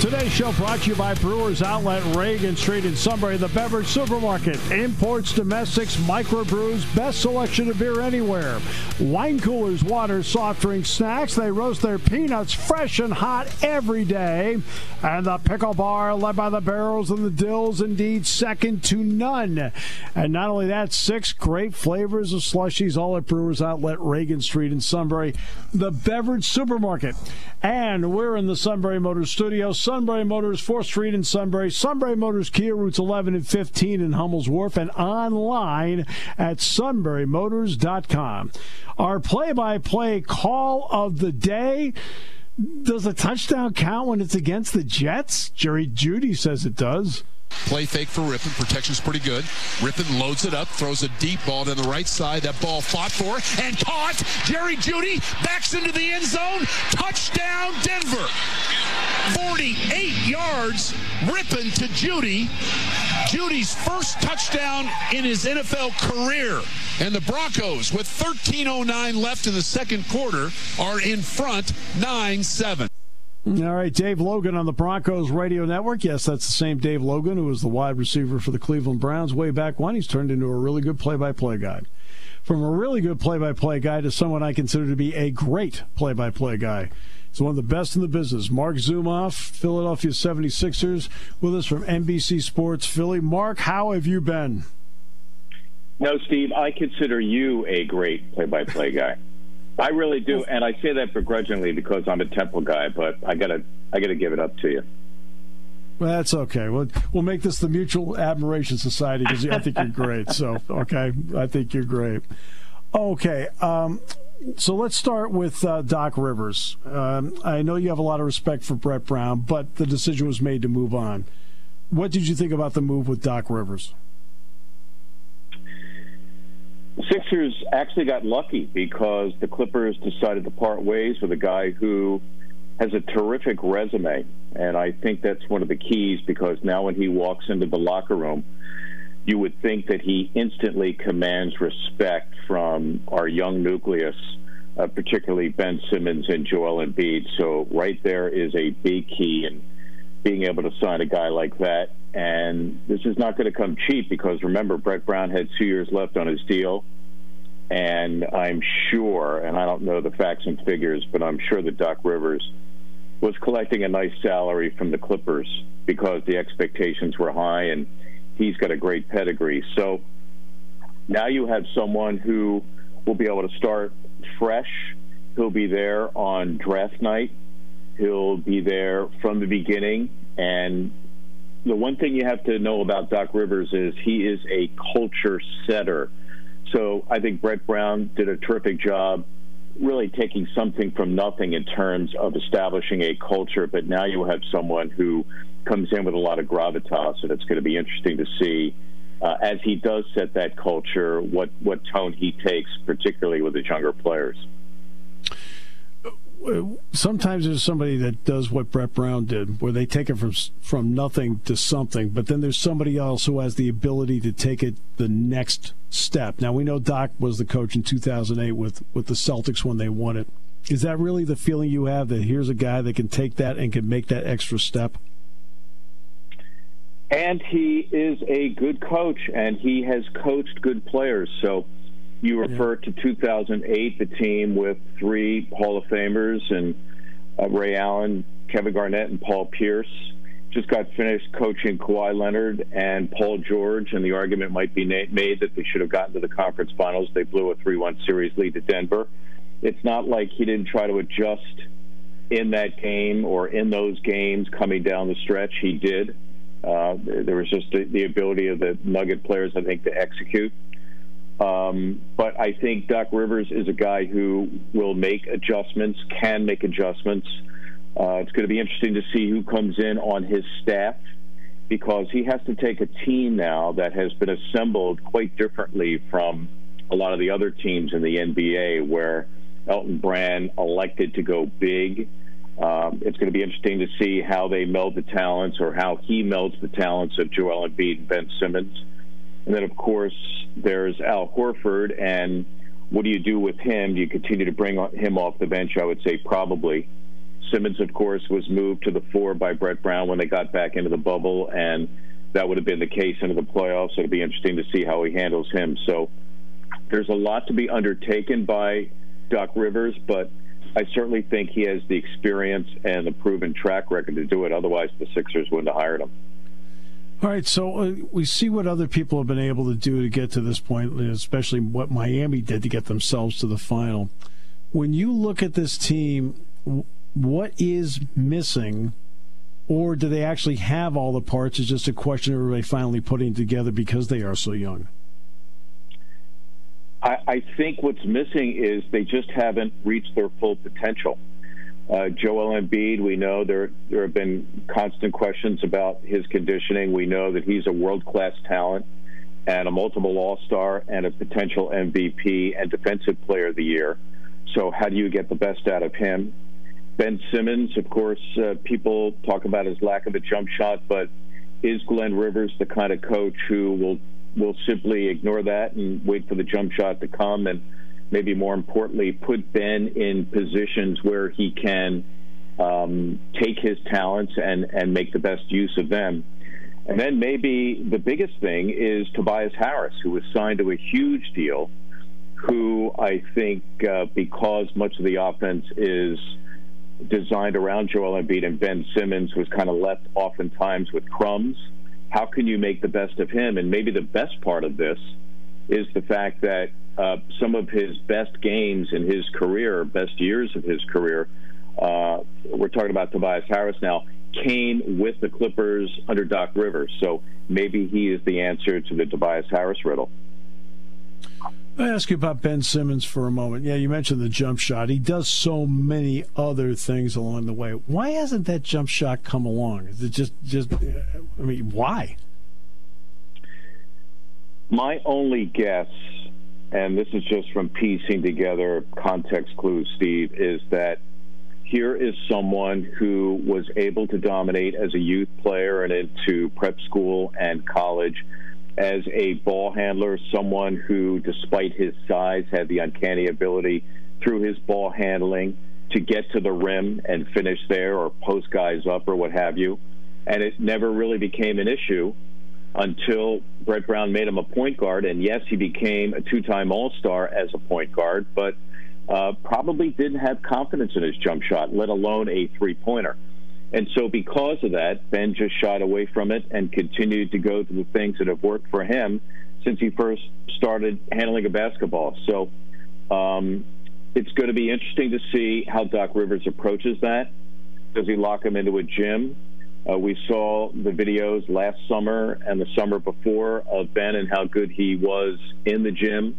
Today's show brought to you by Brewers Outlet, Reagan Street in Sunbury, the beverage supermarket. Imports, domestics, microbrews, best selection of beer anywhere. Wine coolers, water, soft drinks, snacks. They roast their peanuts fresh and hot every day. And the pickle bar, led by the barrels and the dills, indeed second to none. And not only that, six great flavors of slushies, all at Brewers Outlet, Reagan Street in Sunbury, the beverage supermarket. And we're in the Sunbury Motor studio. Sunbury Motors, 4th Street in Sunbury. Sunbury Motors, Kia routes 11 and 15 in Hummel's Wharf, and online at sunburymotors.com. Our play by play call of the day. Does a touchdown count when it's against the Jets? Jerry Jeudy says it does. Play fake for Rypien. Protection's pretty good. Rypien loads it up, throws a deep ball to the right side. That ball fought for and caught. Jerry Jeudy backs into the end zone. Touchdown, Denver. 48 yards. Rypien to Jeudy. Jeudy's first touchdown in his NFL career. And the Broncos, with 13.09 left in the second quarter, are in front 9 7. Mm-hmm. All right, Dave Logan on the Broncos radio network. Yes, that's the same Dave Logan who was the wide receiver for the Cleveland Browns way back when. He's turned into a really good play by play guy. From a really good play by play guy to someone I consider to be a great play by play guy. He's one of the best in the business. Marc Zumoff, Philadelphia 76ers, with us from NBC Sports Philly. Marc, how have you been? No, Steve, I consider you a great play by play guy. I really do, and I say that begrudgingly because I'm a Temple guy, but I gotta I gotta give it up to you. Well, that's okay. We'll, we'll make this the Mutual Admiration Society because I think you're great. So, okay, I think you're great. Okay, um, so let's start with uh, Doc Rivers. Um, I know you have a lot of respect for Brett Brown, but the decision was made to move on. What did you think about the move with Doc Rivers? Sixers actually got lucky because the Clippers decided to part ways with a guy who has a terrific resume. And I think that's one of the keys because now when he walks into the locker room, you would think that he instantly commands respect from our young nucleus, uh, particularly Ben Simmons and Joel Embiid. So right there is a big key in being able to sign a guy like that. And this is not going to come cheap because remember, Brett Brown had two years left on his deal. And I'm sure, and I don't know the facts and figures, but I'm sure that Doc Rivers was collecting a nice salary from the Clippers because the expectations were high and he's got a great pedigree. So now you have someone who will be able to start fresh. He'll be there on draft night. He'll be there from the beginning. And the one thing you have to know about Doc Rivers is he is a culture setter. So I think Brett Brown did a terrific job really taking something from nothing in terms of establishing a culture. But now you have someone who comes in with a lot of gravitas, and it's going to be interesting to see uh, as he does set that culture what what tone he takes, particularly with his younger players sometimes there's somebody that does what Brett Brown did, where they take it from from nothing to something. But then there's somebody else who has the ability to take it the next step. Now we know Doc was the coach in 2008 with with the Celtics when they won it. Is that really the feeling you have that here's a guy that can take that and can make that extra step? And he is a good coach, and he has coached good players. So you refer to 2008, the team with three Hall of Famers and uh, Ray Allen, Kevin Garnett, and Paul Pierce. Just got finished coaching Kawhi Leonard and Paul George, and the argument might be made that they should have gotten to the conference finals. They blew a 3 1 series lead to Denver. It's not like he didn't try to adjust in that game or in those games coming down the stretch. He did. Uh, there was just the ability of the Nugget players, I think, to execute. Um, but I think Doc Rivers is a guy who will make adjustments, can make adjustments. Uh, it's going to be interesting to see who comes in on his staff because he has to take a team now that has been assembled quite differently from a lot of the other teams in the NBA where Elton Brand elected to go big. Um, it's going to be interesting to see how they meld the talents or how he melds the talents of Joel Embiid and Ben Simmons. And then, of course, there's Al Horford. And what do you do with him? Do you continue to bring him off the bench? I would say probably. Simmons, of course, was moved to the four by Brett Brown when they got back into the bubble, and that would have been the case into the playoffs. It'll be interesting to see how he handles him. So there's a lot to be undertaken by Doc Rivers, but I certainly think he has the experience and the proven track record to do it. Otherwise, the Sixers wouldn't have hired him. All right, so uh, we see what other people have been able to do to get to this point, especially what Miami did to get themselves to the final. When you look at this team, what is missing, or do they actually have all the parts? It's just a question of everybody finally putting together because they are so young. I, I think what's missing is they just haven't reached their full potential. Uh, Joel Embiid, we know there there have been constant questions about his conditioning. We know that he's a world class talent and a multiple All Star and a potential MVP and Defensive Player of the Year. So, how do you get the best out of him? Ben Simmons, of course, uh, people talk about his lack of a jump shot, but is Glenn Rivers the kind of coach who will will simply ignore that and wait for the jump shot to come and maybe more importantly put Ben in positions where he can um, take his talents and and make the best use of them. And then maybe the biggest thing is Tobias Harris, who was signed to a huge deal, who I think uh, because much of the offense is designed around Joel Embiid and Ben Simmons was kind of left oftentimes with crumbs. How can you make the best of him? And maybe the best part of this is the fact that uh, some of his best games in his career, best years of his career, uh, we're talking about Tobias Harris now, came with the Clippers under Doc Rivers. So maybe he is the answer to the Tobias Harris riddle. I ask you about Ben Simmons for a moment. Yeah, you mentioned the jump shot. He does so many other things along the way. Why hasn't that jump shot come along? Is it just, just? I mean, why? My only guess, and this is just from piecing together context clues, Steve, is that here is someone who was able to dominate as a youth player and into prep school and college as a ball handler, someone who, despite his size, had the uncanny ability through his ball handling to get to the rim and finish there or post guys up or what have you. And it never really became an issue until Brett Brown made him a point guard. And yes, he became a two time All Star as a point guard, but uh, probably didn't have confidence in his jump shot, let alone a three pointer. And so, because of that, Ben just shied away from it and continued to go to the things that have worked for him since he first started handling a basketball. So, um, it's going to be interesting to see how Doc Rivers approaches that. Does he lock him into a gym? Uh, we saw the videos last summer and the summer before of Ben and how good he was in the gym.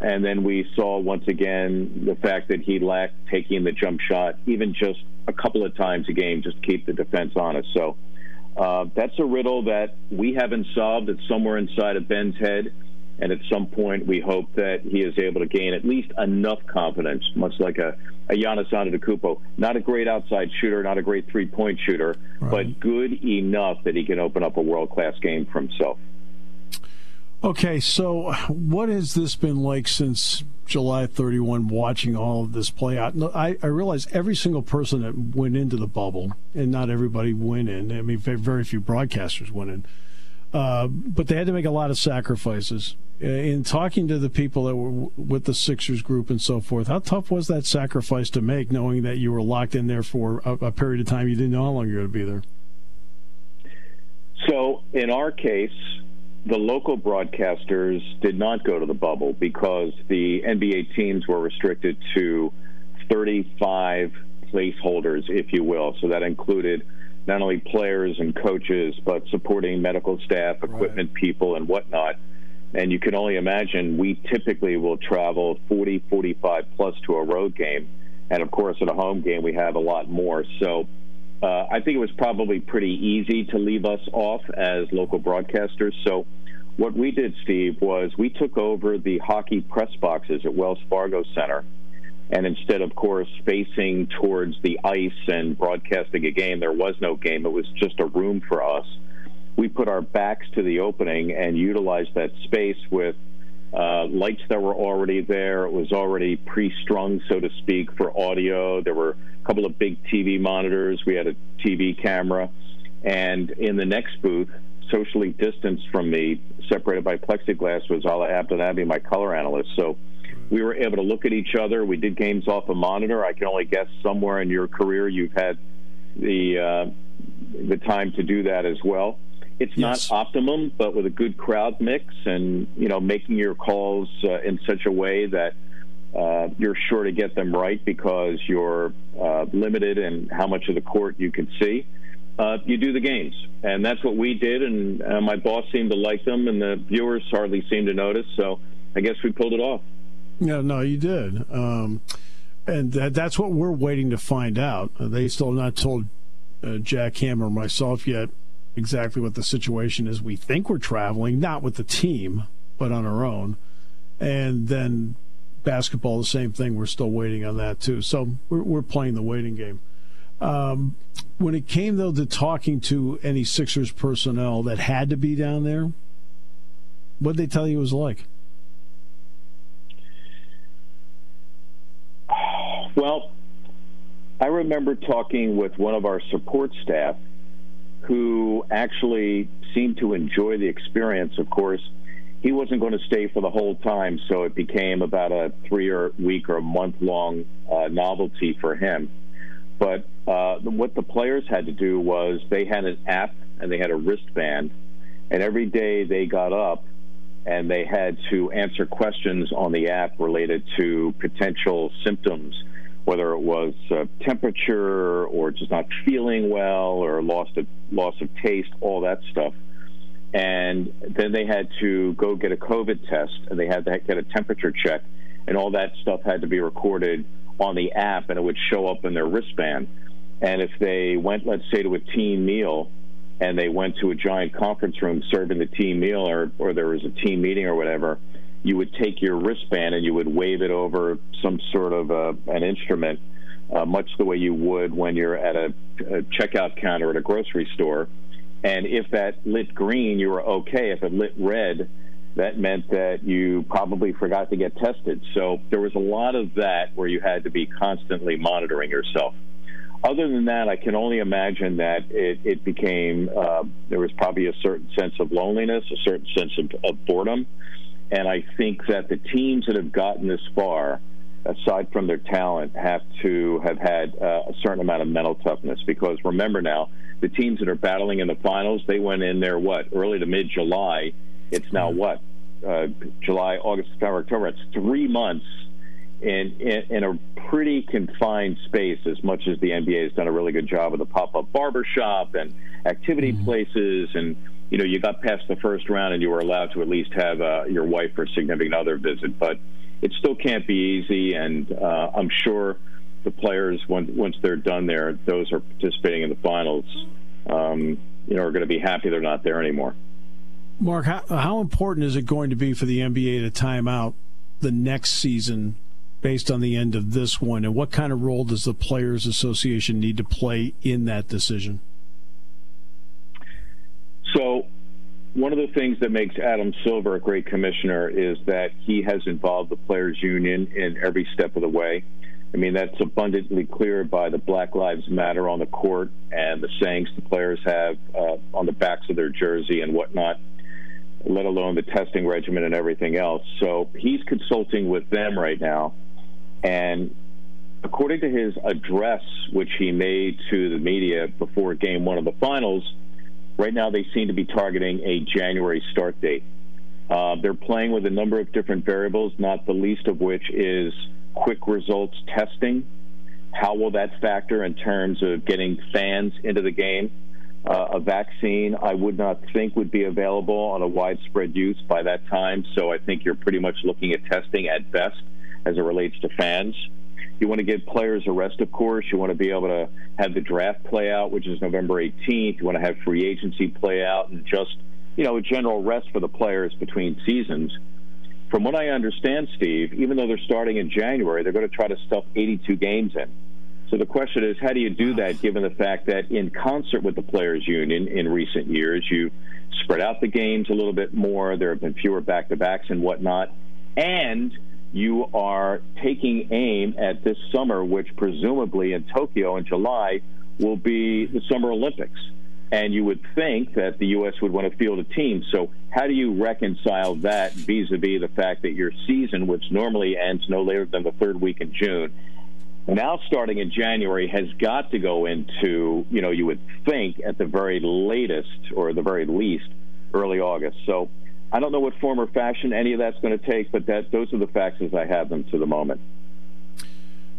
And then we saw once again the fact that he lacked taking the jump shot, even just a couple of times a game, just to keep the defense honest. So uh, that's a riddle that we haven't solved. It's somewhere inside of Ben's head. And at some point, we hope that he is able to gain at least enough confidence, much like a, a Giannis Antetokounmpo. Not a great outside shooter, not a great three-point shooter, right. but good enough that he can open up a world-class game for himself. Okay, so what has this been like since July 31, watching all of this play out? I, I realize every single person that went into the bubble, and not everybody went in. I mean, very few broadcasters went in. Uh, but they had to make a lot of sacrifices. Uh, in talking to the people that were with the Sixers group and so forth, how tough was that sacrifice to make, knowing that you were locked in there for a, a period of time you didn't know how long you were going to be there? So, in our case, the local broadcasters did not go to the bubble because the NBA teams were restricted to 35 placeholders, if you will. So that included not only players and coaches, but supporting medical staff, equipment right. people, and whatnot. And you can only imagine we typically will travel 40, 45 plus to a road game. And of course, at a home game, we have a lot more. So uh, I think it was probably pretty easy to leave us off as local broadcasters. So, what we did, Steve, was we took over the hockey press boxes at Wells Fargo Center. And instead, of course, facing towards the ice and broadcasting a game, there was no game. It was just a room for us. We put our backs to the opening and utilized that space with uh, lights that were already there. It was already pre strung, so to speak, for audio. There were a couple of big TV monitors. We had a TV camera. And in the next booth, socially distanced from me, separated by plexiglass, was Alaa Abdelnaby, my color analyst. So we were able to look at each other. We did games off a monitor. I can only guess somewhere in your career you've had the uh, the time to do that as well. It's yes. not optimum, but with a good crowd mix and you know making your calls uh, in such a way that uh, you're sure to get them right because you're uh, limited in how much of the court you can see. Uh, you do the games, and that's what we did. And uh, my boss seemed to like them, and the viewers hardly seemed to notice. So I guess we pulled it off. Yeah, no, you did. Um, and that, that's what we're waiting to find out. They still not told uh, Jack Ham or myself yet exactly what the situation is. We think we're traveling, not with the team, but on our own. And then basketball, the same thing. We're still waiting on that too. So we're, we're playing the waiting game. Um, when it came though to talking to any Sixers personnel that had to be down there, what did they tell you it was like? Well, I remember talking with one of our support staff who actually seemed to enjoy the experience. Of course, he wasn't going to stay for the whole time, so it became about a three or week or month long uh, novelty for him. But uh, what the players had to do was they had an app and they had a wristband, and every day they got up and they had to answer questions on the app related to potential symptoms whether it was uh, temperature or just not feeling well or loss of loss of taste, all that stuff. And then they had to go get a COVID test, and they had to get a temperature check, and all that stuff had to be recorded on the app, and it would show up in their wristband. And if they went, let's say, to a team meal, and they went to a giant conference room serving the team meal, or or there was a team meeting or whatever, you would take your wristband and you would wave it over some sort of uh, an instrument, uh, much the way you would when you're at a, a checkout counter at a grocery store. And if that lit green, you were okay. If it lit red, that meant that you probably forgot to get tested. So there was a lot of that where you had to be constantly monitoring yourself. Other than that, I can only imagine that it, it became, uh, there was probably a certain sense of loneliness, a certain sense of, of boredom. And I think that the teams that have gotten this far, aside from their talent, have to have had uh, a certain amount of mental toughness. Because remember now, the teams that are battling in the finals, they went in there, what, early to mid July. It's now mm-hmm. what? Uh, July, August, September, October. It's three months in, in, in a pretty confined space. As much as the NBA has done a really good job of the pop-up barbershop and activity mm-hmm. places and you know, you got past the first round and you were allowed to at least have uh, your wife or significant other visit. But it still can't be easy, and uh, I'm sure the players, once, once they're done there, those are participating in the finals, um, you know, are going to be happy they're not there anymore. Marc, how, how important is it going to be for the NBA to time out the next season based on the end of this one, and what kind of role does the Players Association need to play in that decision? So, one of the things that makes Adam Silver a great commissioner is that he has involved the players' union in every step of the way. I mean, that's abundantly clear by the Black Lives Matter on the court and the sayings the players have uh, on the backs of their jersey and whatnot, let alone the testing regimen and everything else. So he's consulting with them right now. And according to his address, which he made to the media before game one of the finals, Right now, they seem to be targeting a January start date. Uh, they're playing with a number of different variables, not the least of which is quick results testing. How will that factor in terms of getting fans into the game? Uh, a vaccine, I would not think would be available on a widespread use by that time. So I think you're pretty much looking at testing at best as it relates to fans. You want to give players a rest, of course. You want to be able to have the draft play out, which is November 18th. You want to have free agency play out and just, you know, a general rest for the players between seasons. From what I understand, Steve, even though they're starting in January, they're going to try to stuff 82 games in. So the question is, how do you do that given the fact that in concert with the players' union in recent years, you've spread out the games a little bit more, there have been fewer back to backs and whatnot, and you are taking aim at this summer, which presumably in Tokyo in July will be the Summer Olympics. And you would think that the U.S. would want to field a team. So, how do you reconcile that vis a vis the fact that your season, which normally ends no later than the third week in June, now starting in January has got to go into, you know, you would think at the very latest or the very least early August. So, I don't know what form or fashion any of that's going to take, but that those are the facts as I have them to the moment.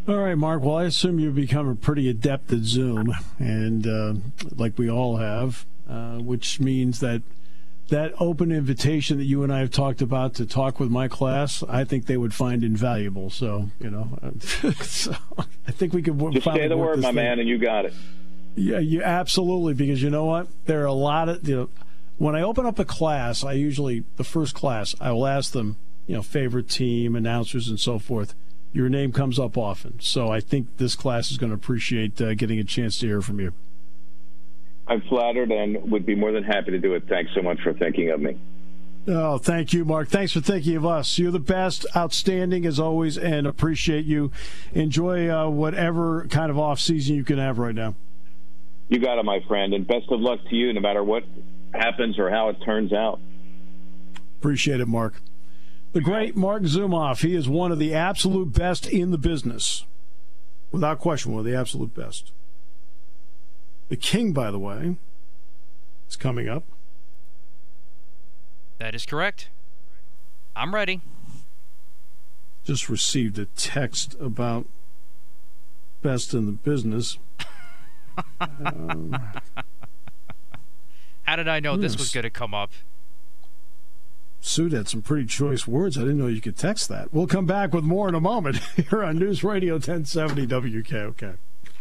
All right, Marc. Well, I assume you've become a pretty adept at Zoom, and uh, like we all have, uh, which means that that open invitation that you and I have talked about to talk with my class, I think they would find invaluable. So, you know, so I think we could just say the word, my thing. man, and you got it. Yeah, you absolutely because you know what? There are a lot of you know when I open up a class, I usually the first class I will ask them, you know, favorite team, announcers, and so forth. Your name comes up often, so I think this class is going to appreciate uh, getting a chance to hear from you. I'm flattered and would be more than happy to do it. Thanks so much for thinking of me. Oh, thank you, Marc. Thanks for thinking of us. You're the best, outstanding as always, and appreciate you. Enjoy uh, whatever kind of off season you can have right now. You got it, my friend, and best of luck to you, no matter what happens or how it turns out. Appreciate it, Marc. The great Marc Zumoff. He is one of the absolute best in the business. Without question, one of the absolute best. The King, by the way, is coming up. That is correct. I'm ready. Just received a text about best in the business. um, How did I know yes. this was going to come up? Sue had some pretty choice words. I didn't know you could text that. We'll come back with more in a moment here on News Radio 1070 WKOK.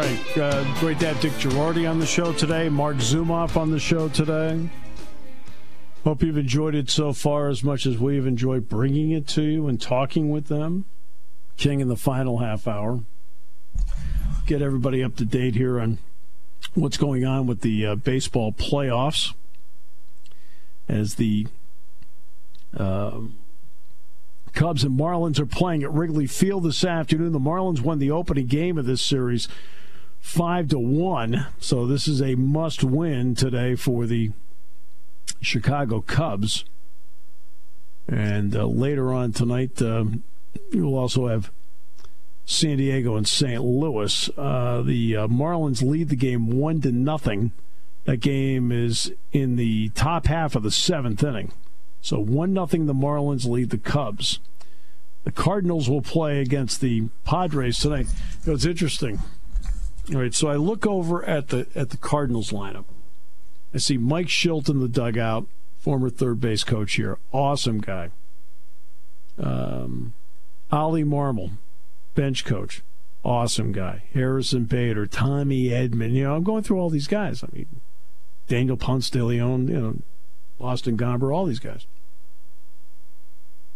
Right. Uh, great to have Dick Jerardi on the show today. Marc Zumoff on the show today. Hope you've enjoyed it so far as much as we've enjoyed bringing it to you and talking with them. King in the final half hour. Get everybody up to date here on what's going on with the uh, baseball playoffs as the uh, Cubs and Marlins are playing at Wrigley Field this afternoon. The Marlins won the opening game of this series five to one, so this is a must-win today for the Chicago Cubs. And uh, later on tonight, um, you will also have San Diego and St. Louis. Uh, the uh, Marlins lead the game one to nothing. That game is in the top half of the seventh inning. So one nothing. The Marlins lead the Cubs. The Cardinals will play against the Padres tonight. It's interesting. All right, so I look over at the at the Cardinals lineup. I see Mike Shildt in the dugout, former third base coach here, awesome guy. Um, Oli Marmol, bench coach, awesome guy. Harrison Bader, Tommy Edman. You know, I'm going through all these guys. I mean, Daniel Ponce de Leon, you know, Austin Gomber, all these guys.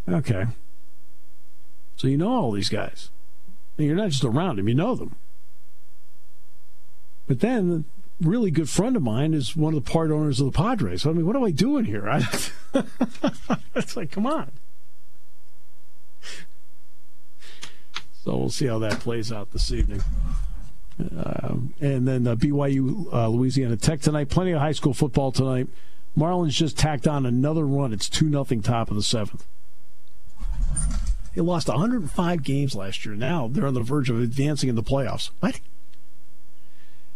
Okay. So you know all these guys. And You're not just around them, you know them. But then, a really good friend of mine is one of the part owners of the Padres. I mean, what am I doing here? I, it's like, come on. So we'll see how that plays out this evening. Uh, and then uh, BYU uh, Louisiana Tech tonight. Plenty of high school football tonight. Marlins just tacked on another run. It's 2 nothing top of the seventh. They lost 105 games last year. Now they're on the verge of advancing in the playoffs. What?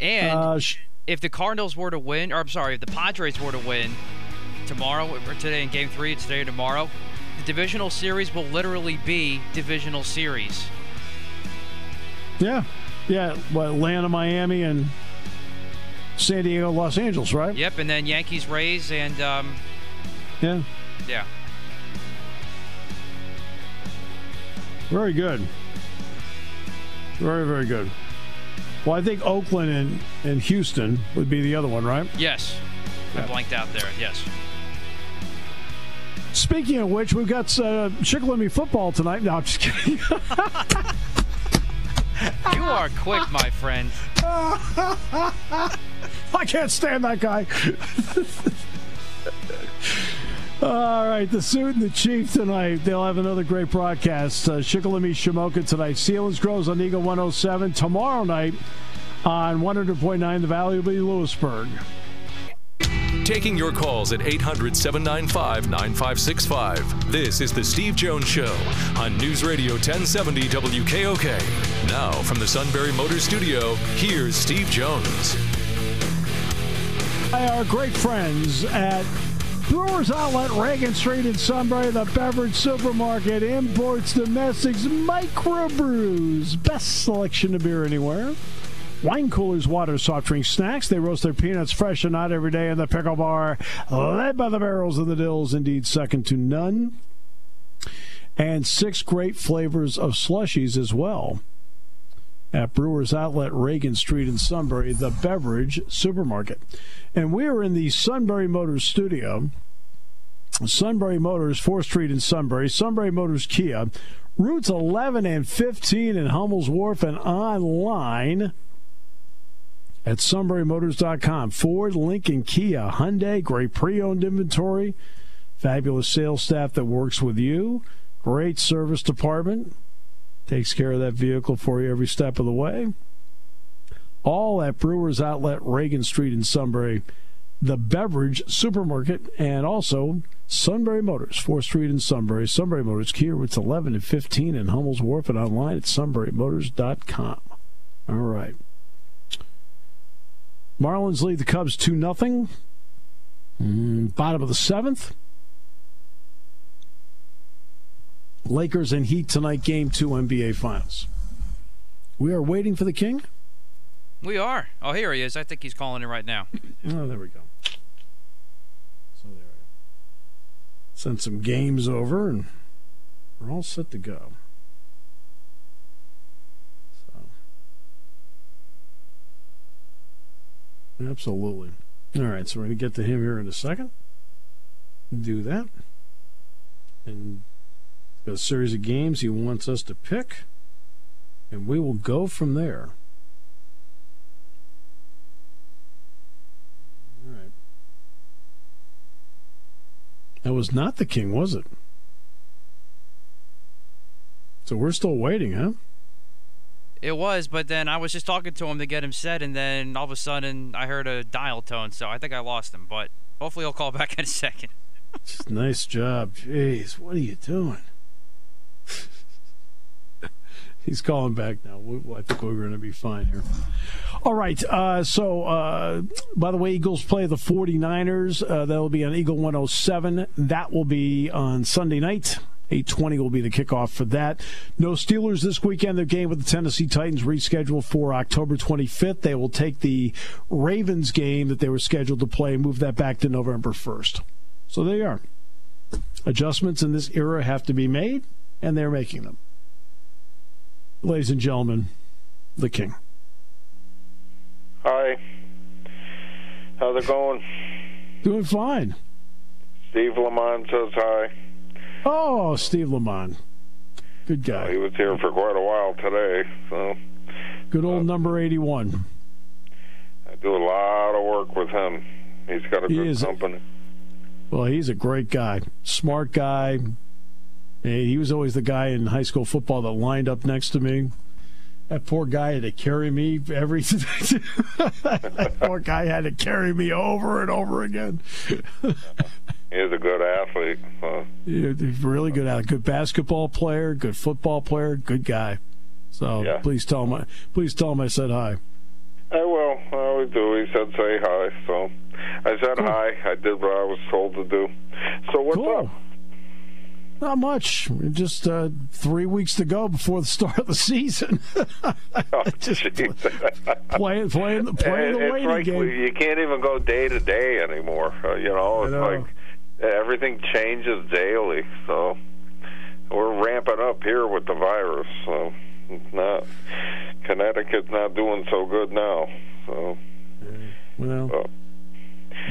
And uh, sh- if the Cardinals were to win, or I'm sorry, if the Padres were to win tomorrow or today in Game Three, today or tomorrow, the divisional series will literally be divisional series. Yeah, yeah. Well, Atlanta, Miami, and San Diego, Los Angeles, right? Yep, and then Yankees, Rays, and um, yeah, yeah. Very good. Very, very good. Well, I think Oakland and, and Houston would be the other one, right? Yes. I blanked out there. Yes. Speaking of which, we've got uh, football tonight. No, I'm just kidding. you are quick, my friend. I can't stand that guy. All right, the suit and the chief tonight. They'll have another great broadcast. Uh, Shikellamy Shamokin tonight. Selinsgrove's on Eagle 107. Tomorrow night on 100.9 The Valley will be Lewisburg. Taking your calls at 800 795 9565. This is The Steve Jones Show on News Radio 1070 WKOK. Now, from the Sunbury Motor Studio, here's Steve Jones. Hi, our great friends at Brewers Outlet, Reagan Street in Sunbury, the beverage supermarket, imports, domestics, microbrews, best selection of beer anywhere. Wine coolers, water, soft drink, snacks. They roast their peanuts fresh and not every day in the pickle bar, led by the barrels and the dills, indeed second to none. And six great flavors of slushies as well at Brewers Outlet, Reagan Street in Sunbury, the beverage supermarket. And we are in the Sunbury Motors studio. Sunbury Motors, 4th Street in Sunbury, Sunbury Motors Kia, routes 11 and 15 in Hummel's Wharf, and online at sunburymotors.com. Ford, Lincoln, Kia, Hyundai, great pre owned inventory, fabulous sales staff that works with you, great service department, takes care of that vehicle for you every step of the way. All at Brewers Outlet, Reagan Street in Sunbury, the beverage supermarket, and also Sunbury Motors, 4th Street in Sunbury. Sunbury Motors, Kia routes 11 and 15 in Hummel's Wharf and online at sunburymotors.com. All right. Marlins lead the Cubs 2 0. Mm, bottom of the seventh. Lakers and Heat tonight, game two NBA Finals. We are waiting for the King. We are. Oh, here he is. I think he's calling it right now. Oh, there we go. So there we go. Send some games over, and we're all set to go. So, absolutely. All right, so we're going to get to him here in a second. Do that. And a series of games he wants us to pick, and we will go from there. All right. That was not the king, was it? So we're still waiting, huh? It was, but then I was just talking to him to get him set, and then all of a sudden I heard a dial tone, so I think I lost him. But hopefully he'll call back in a second. nice job. Jeez, what are you doing? He's calling back now. I think we're going to be fine here. All right. Uh, so, uh, by the way, Eagles play the 49ers. Uh, that'll be on Eagle 107. That will be on Sunday night. 820 will be the kickoff for that. No Steelers this weekend. Their game with the Tennessee Titans rescheduled for October 25th. They will take the Ravens game that they were scheduled to play and move that back to November 1st. So there you are. Adjustments in this era have to be made, and they're making them ladies and gentlemen, the king. Hi. How's it going? Doing fine. Steve Lamont says hi. Oh, Steve Lamont. Good guy. he was here for quite a while today, so. Good old uh, number 81. I do a lot of work with him. He's got a he good is, company. Well, he's a great guy, smart guy. He was always the guy in high school football that lined up next to me. That poor guy had to carry me every. that poor guy had to carry me over and over again. He's a good athlete. Huh? Yeah, he's really good athlete. Good basketball player. Good football player. Good guy. So yeah. please tell him. I, please tell him I said hi. I will. I always do. He said say hi. So I said cool. hi. I did what I was told to do. So what's cool. up? Not much. Just uh, three weeks to go before the start of the season. oh, just playing, playing, playing the waiting like game. You can't even go day to day anymore. Uh, you know, it's know. like everything changes daily. So we're ramping up here with the virus. So it's not Connecticut's not doing so good now. So well, uh,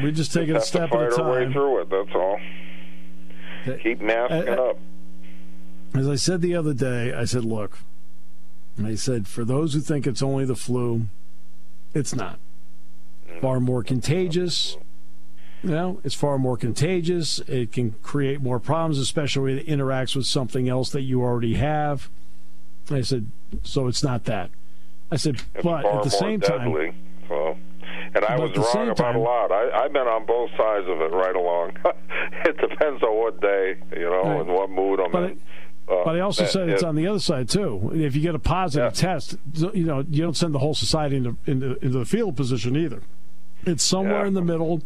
we just take it a step at a time. Way through it. That's all. Keep masking uh, up. As I said the other day, I said, look, I said, for those who think it's only the flu, it's not. Mm. Far more contagious. You know, it's far more contagious. It can create more problems, especially when it interacts with something else that you already have. I said, so it's not that. I said, it's but at the same deadly, time, so. And I was wrong about time, a lot. I, I've been on both sides of it right along. it depends on what day, you know, right. and what mood I'm but in. It, uh, but I also uh, said it's on the other side too. If you get a positive yeah. test, you know you don't send the whole society into into, into the field position either. It's somewhere yeah. in the middle.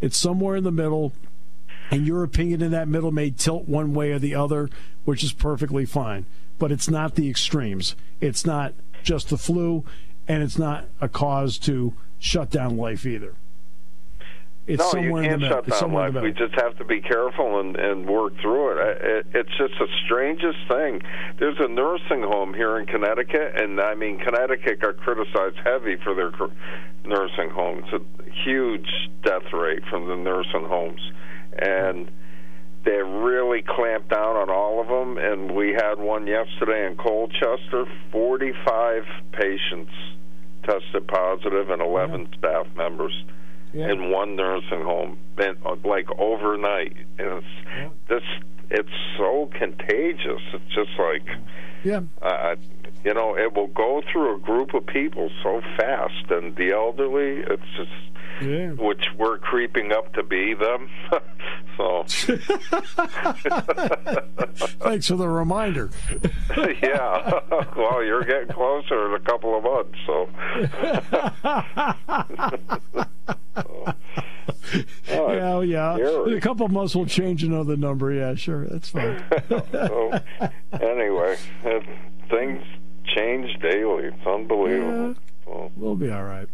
It's somewhere in the middle, and your opinion in that middle may tilt one way or the other, which is perfectly fine. But it's not the extremes. It's not just the flu, and it's not a cause to shut down life either. It's no, you can't shut down life. We just have to be careful and, and work through it. it. It's just the strangest thing. There's a nursing home here in Connecticut, and I mean, Connecticut got criticized heavy for their nursing homes. It's a huge death rate from the nursing homes, and they really clamped down on all of them. And we had one yesterday in Colchester. Forty-five patients tested positive, and eleven yeah. staff members yeah. in one nursing home, and uh, like overnight. And it's yeah. this, it's so contagious. It's just like, yeah, uh, you know, it will go through a group of people so fast, and the elderly, it's just. Yeah. Which we're creeping up to be them. so. Thanks for the reminder. yeah. well, you're getting closer in a couple of months, so. oh. yeah, yeah. Scary. A couple of months will change another number. Yeah, sure. That's fine. so, anyway, it, things change daily. It's unbelievable. Yeah, so, we'll be all right.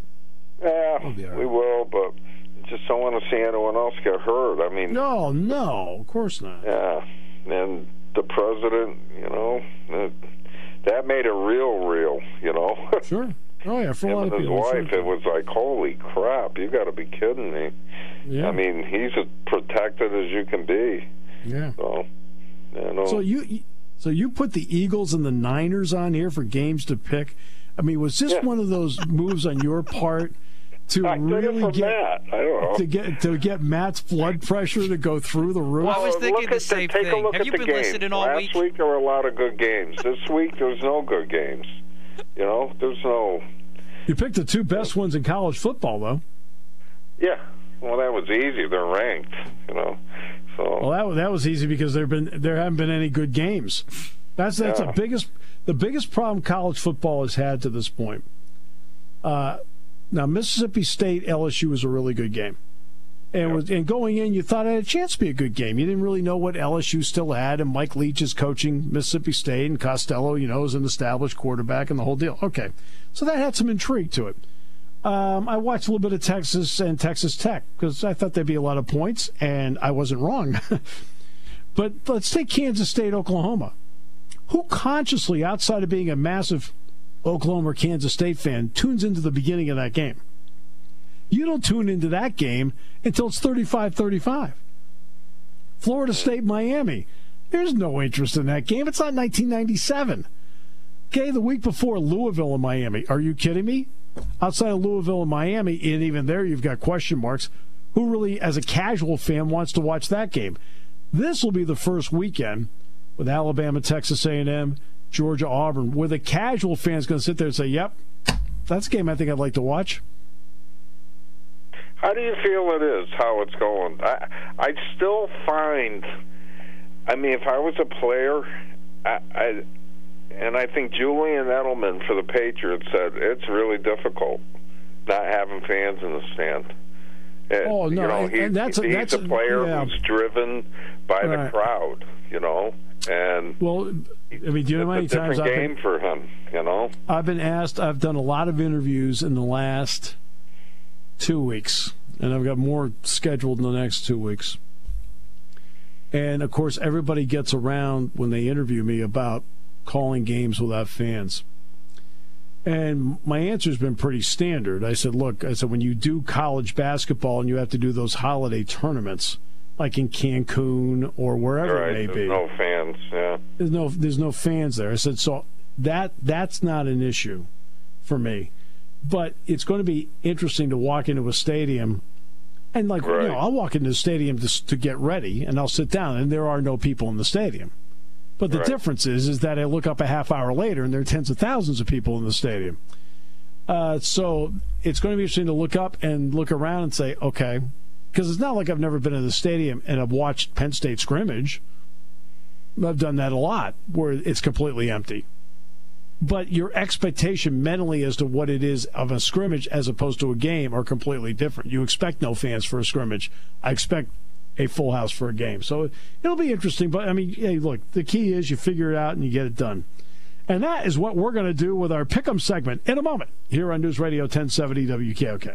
Yeah, right. we will, but just don't want to see anyone else get hurt. I mean, no, no, of course not. Yeah, and the president, you know, that, that made it real, real. You know. Sure. Oh yeah, for Him a lot of his people. wife, it was like, holy crap! You got to be kidding me. Yeah. I mean, he's as protected as you can be. Yeah. So, you know. So you, so you put the Eagles and the Niners on here for games to pick. I mean, was this yeah. one of those moves on your part? To I really get to get to get Matt's blood pressure to go through the roof. Well, I was thinking the same the, thing. Have you been games. listening all Last week? week there were a lot of good games. This week there's no good games. You know, there's no. You picked the two best ones in college football, though. Yeah, well, that was easy. They're ranked, you know. So. Well, that that was easy because there been there haven't been any good games. That's that's yeah. the biggest the biggest problem college football has had to this point. Uh, now Mississippi State LSU was a really good game. And, was, and going in, you thought it had a chance to be a good game. You didn't really know what LSU still had, and Mike Leach is coaching Mississippi State, and Costello, you know, is an established quarterback, and the whole deal. Okay, so that had some intrigue to it. Um, I watched a little bit of Texas and Texas Tech because I thought there'd be a lot of points, and I wasn't wrong. but let's take Kansas State, Oklahoma. Who consciously, outside of being a massive Oklahoma or Kansas State fan, tunes into the beginning of that game? You don't tune into that game until it's 35 35. Florida State, Miami. There's no interest in that game. It's not 1997. Okay, the week before Louisville and Miami. Are you kidding me? Outside of Louisville and Miami, and even there you've got question marks. Who really, as a casual fan, wants to watch that game? This will be the first weekend with Alabama, Texas A&M, Georgia, Auburn, where the casual fan's going to sit there and say, "Yep, that's a game I think I'd like to watch." How do you feel it is? How it's going? I I still find. I mean, if I was a player, I, I and I think Julian Edelman for the Patriots said it's really difficult not having fans in the stand. oh no, you know, and, and that's he's that's a player yeah. who's driven by right. the crowd. You know, and well, I mean, do you know how many times I've game been, for him? You know, I've been asked. I've done a lot of interviews in the last two weeks, and I've got more scheduled in the next two weeks. And of course, everybody gets around when they interview me about calling games without fans. And my answer has been pretty standard. I said, look, I said, when you do college basketball and you have to do those holiday tournaments, like in Cancun or wherever right, it may be. No fans, yeah. There's no there's no fans there. I said so that that's not an issue for me. But it's going to be interesting to walk into a stadium and like right. you know, I'll walk into the stadium to to get ready and I'll sit down and there are no people in the stadium. But the right. difference is is that I look up a half hour later and there are tens of thousands of people in the stadium. Uh, so it's going to be interesting to look up and look around and say, okay, because it's not like I've never been in the stadium and I've watched Penn State scrimmage. I've done that a lot where it's completely empty. But your expectation mentally as to what it is of a scrimmage as opposed to a game are completely different. You expect no fans for a scrimmage. I expect a full house for a game. So it'll be interesting. But I mean, hey, look, the key is you figure it out and you get it done. And that is what we're going to do with our pick'em segment in a moment here on News Radio 1070 WKOK.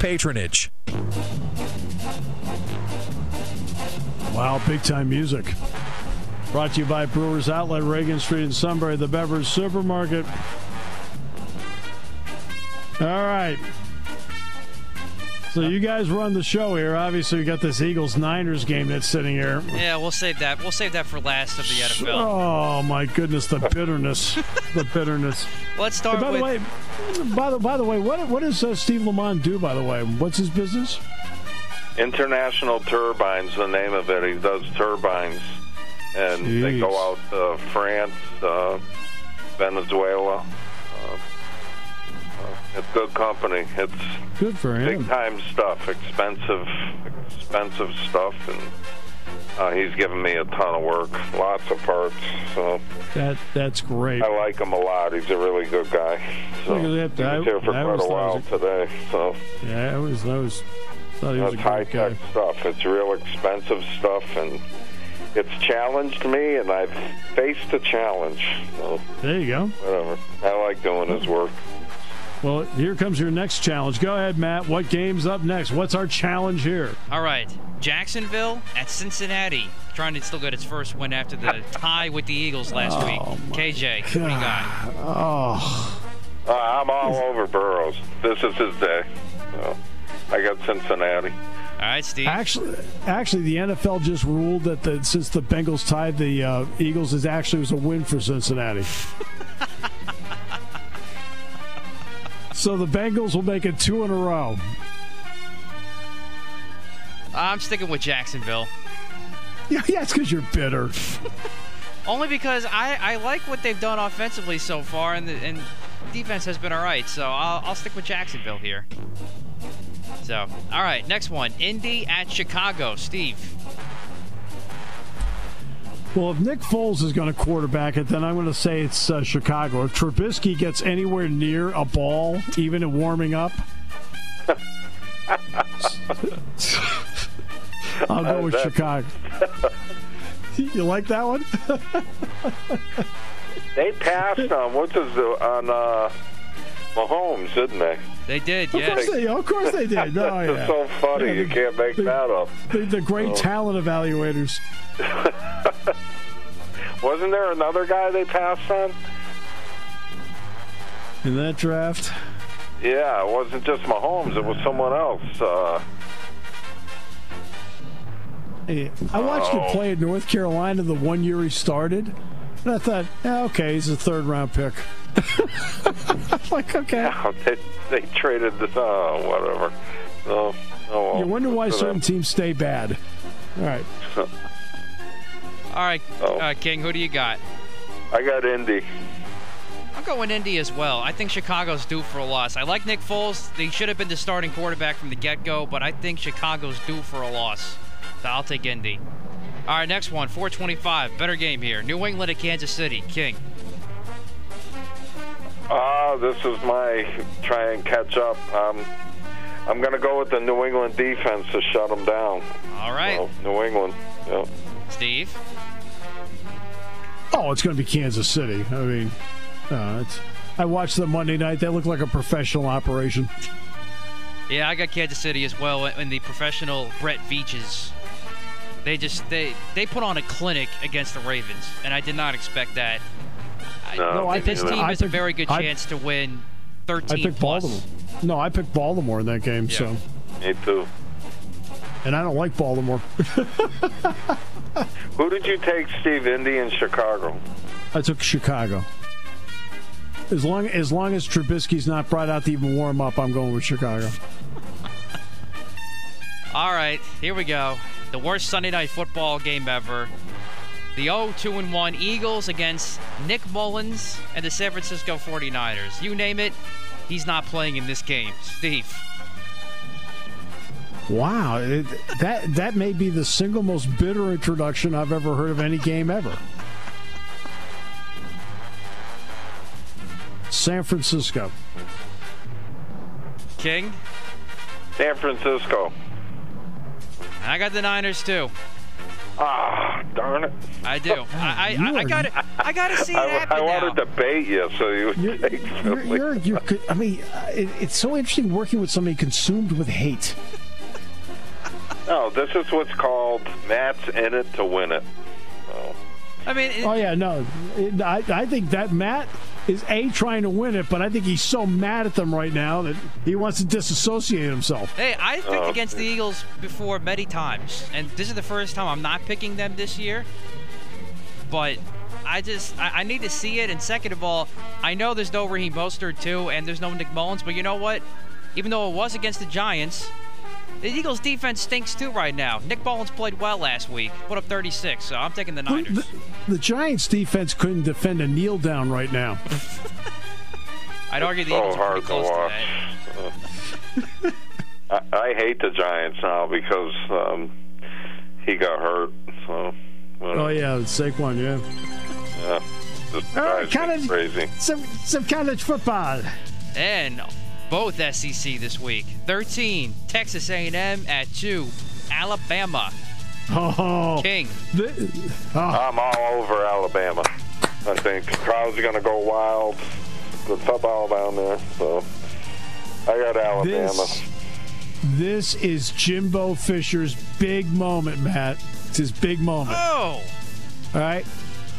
patronage. Wow, big time music. Brought to you by Brewers Outlet, Reagan Street in Sunbury, the beverage supermarket. All right. So you guys run the show here. Obviously, we got this Eagles Niners game that's sitting here. Yeah, we'll save that. We'll save that for last of the NFL. Oh my goodness, the bitterness, the bitterness. Let's start. Hey, by with... the way, by the by the way, what what does uh, Steve Lamont do? By the way, what's his business? International Turbines, the name of it. He does turbines, and Jeez. they go out to France, uh, Venezuela. Uh, it's good company. It's good for him. Big time stuff, expensive, expensive stuff, and uh, he's given me a ton of work, lots of parts. So that that's great. I like him a lot. He's a really good guy. So Look at that. he was here for I, quite a while a, today. So yeah, I was I was thought he was That's high tech stuff. It's real expensive stuff, and it's challenged me, and I've faced the challenge. So there you go. Whatever. I like doing his work. Well, here comes your next challenge. Go ahead, Matt. What game's up next? What's our challenge here? All right. Jacksonville at Cincinnati. Trying to still get its first win after the tie with the Eagles last oh week. KJ, what do you got? Oh. Uh, I'm all over Burrows. This is his day. So I got Cincinnati. All right, Steve. Actually, actually, the NFL just ruled that the, since the Bengals tied the uh, Eagles, is actually was a win for Cincinnati. So the Bengals will make it two in a row. I'm sticking with Jacksonville. Yeah, yeah, it's because you're bitter. Only because I, I like what they've done offensively so far, and the and defense has been all right. So I'll, I'll stick with Jacksonville here. So, all right, next one Indy at Chicago. Steve. Well, if Nick Foles is going to quarterback it, then I'm going to say it's uh, Chicago. If Trubisky gets anywhere near a ball, even in warming up, I'll go with Chicago. you like that one? they passed on what's his on uh, Mahomes, didn't they? They did, yes. Of course they, of course they did. No, yeah. so funny. Yeah, the, you can't make the, that up. The, the great oh. talent evaluators. Wasn't there another guy they passed on? In that draft? Yeah, it wasn't just Mahomes. It was someone else. Uh, hey, I watched oh. him play at North Carolina the one year he started. And I thought, yeah, okay, he's a third round pick. like, okay. Yeah, they, they traded the, oh, whatever. Oh, oh, well, you wonder why certain teams stay bad. All right. All right, oh. uh, King, who do you got? I got Indy. I'm going Indy as well. I think Chicago's due for a loss. I like Nick Foles. They should have been the starting quarterback from the get-go, but I think Chicago's due for a loss. So I'll take Indy. All right, next one, 425. Better game here. New England at Kansas City. King. Ah, uh, this is my try and catch up. Um, I'm going to go with the New England defense to shut them down. All right. Well, New England. Yep. Steve? Oh, it's going to be Kansas City. I mean, uh, I watched them Monday night. They look like a professional operation. Yeah, I got Kansas City as well in the professional Brett Veach's. They just they they put on a clinic against the Ravens, and I did not expect that. No, no I this team has a very good chance I, to win 13 I picked plus. Baltimore. No, I picked Baltimore in that game. Yeah. So me too. And I don't like Baltimore. Who did you take, Steve? Indy and Chicago. I took Chicago. As long as long as Trubisky's not brought out to even warm up, I'm going with Chicago. All right, here we go. The worst Sunday night football game ever. The 0-2 and 1 Eagles against Nick Mullens and the San Francisco 49ers. You name it, he's not playing in this game. Steve. Wow, it, that that may be the single most bitter introduction I've ever heard of any game ever. San Francisco. King? San Francisco. I got the Niners too. Ah, darn it! I do. I I, I got it. I got to see it happen I, I want to debate you, so you you're, take you're, you're, you're, I mean, it, it's so interesting working with somebody consumed with hate. No, this is what's called Matt's in it to win it. So. I mean, it, oh yeah, no, it, I I think that Matt is a trying to win it, but I think he's so mad at them right now that he wants to disassociate himself. Hey, I picked oh, against the Eagles before many times, and this is the first time I'm not picking them this year. But I just I, I need to see it, and second of all, I know there's no Raheem Mostert too, and there's no Nick Mullens, but you know what? Even though it was against the Giants, the Eagles' defense stinks too right now. Nick Mullens played well last week, put up 36, so I'm taking the Niners. The, the Giants' defense couldn't defend a kneel down right now. I'd argue the Eagles are pretty close to, that. I, I, hate the Giants now because um, he got hurt. So. Oh yeah, Saquon, yeah. Yeah. This All right, college, crazy. Some some college football. And both SEC this week. 13, Texas A&M at 2, Alabama. Oh, King. The, oh. I'm all over Alabama. I think crowds are going to go wild. The football down there, so I got Alabama. This, this is Jimbo Fisher's big moment, Matt. It's his big moment. Oh. All right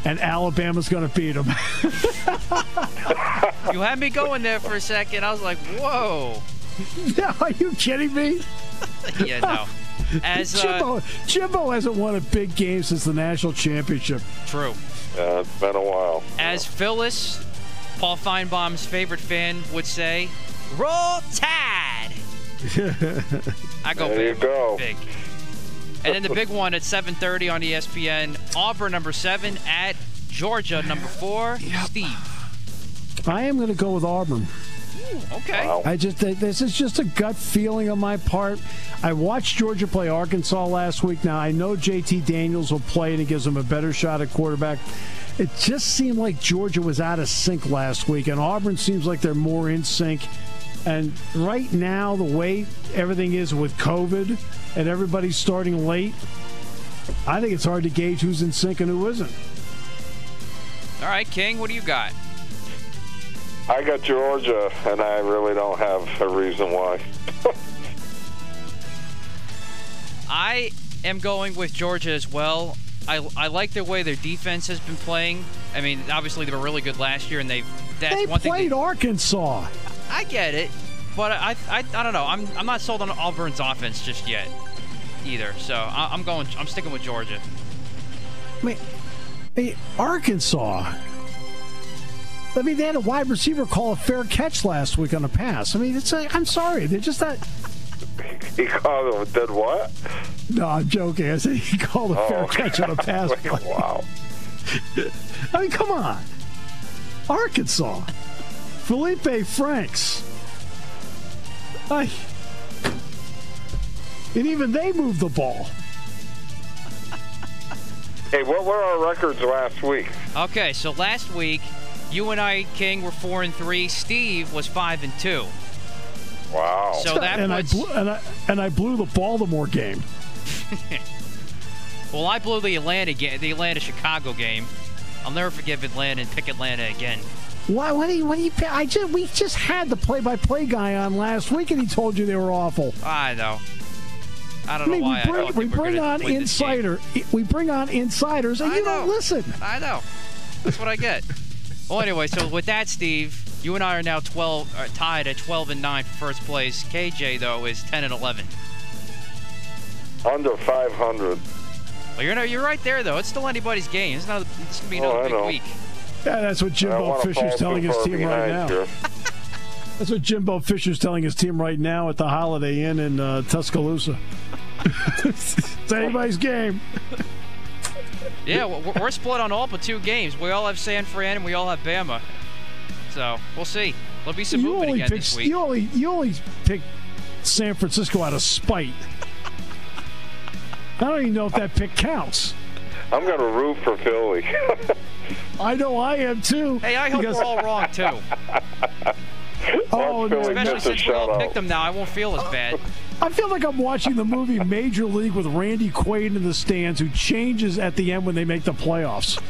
and Alabama's going to beat them. you had me going there for a second. I was like, whoa. Yeah, are you kidding me? yeah, no. As uh, Jimbo, Jimbo hasn't won a big game since the national championship. True. Yeah, it's been a while. As Phyllis, Paul Finebaum's favorite fan, would say, "Roll Tide." I go there big. You go. Big. And then the big one at 7:30 on ESPN: Auburn number seven at Georgia number four. Yep. Steve. I am going to go with Auburn. Ooh, okay. Wow. I just this is just a gut feeling on my part. I watched Georgia play Arkansas last week. Now I know JT Daniels will play and it gives them a better shot at quarterback. It just seemed like Georgia was out of sync last week, and Auburn seems like they're more in sync And right now, the way everything is with COVID and everybody's starting late, I think it's hard to gauge who's in sync and who isn't. All right, King, what do you got? I got Georgia, and I really don't have a reason why. I am going with Georgia as well. I, I like the way their defense has been playing. I mean, obviously they were really good last year, and they've that's they one thing. They played Arkansas. I get it, but I, I, I don't know. I'm, I'm not sold on Auburn's offense just yet, either. So I, am going. I'm sticking with Georgia. I mean, hey, Arkansas. I mean, they had a wide receiver call a fair catch last week on a pass. I mean, it's. A, I'm sorry, they're just not. He called him did what? No, I'm joking. I said he called a oh, fair catch on a pass. wow. I mean, come on. Arkansas. Felipe Franks. I, and even they moved the ball. Hey, what were our records last week? Okay, so last week, you and I, King, were four and three. Steve was five and two. Wow. So that and puts... I blew, and I and I blew the Baltimore game. well, I blew the Atlanta game, the Atlanta Chicago game. I'll never forgive Atlanta and pick Atlanta again. Why? What do you? What do you? I just we just had the play-by-play guy on last week, and he told you they were awful. I know. I don't I mean, know why. We bring, we bring on insider. We bring on insiders, and I you know. don't listen. I know. That's what I get. well, anyway, so with that, Steve, you and I are now 12 uh, tied at 12 and 9 for first place. KJ though is 10 and 11. Under 500. Well, you're no, you're right there though. It's still anybody's game. It's not. It's gonna be another oh, big week. Yeah, that's what Jimbo Fisher's telling his team right now. that's what Jimbo Fisher's telling his team right now at the Holiday Inn in uh, Tuscaloosa. it's anybody's game. yeah, we're split on all but two games. We all have San Fran and we all have Bama. So we'll see. There'll be some you movement again pick, this week. You only you only pick San Francisco out of spite. I don't even know if that pick counts. I'm going to root for Philly. I know I am too. Hey, I hope because... we're all wrong too. oh, no, especially since we all picked them now, I won't feel as bad. I feel like I'm watching the movie Major League with Randy Quaid in the stands, who changes at the end when they make the playoffs.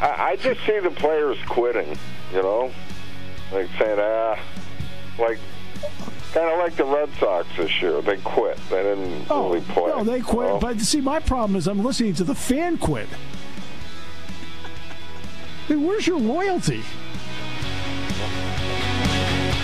I, I just see the players quitting, you know, like saying, ah, like kind of like the Red Sox this year. They quit. They didn't oh, really play. No, they quit. But see, my problem is I'm listening to the fan quit. I mean, where's your loyalty?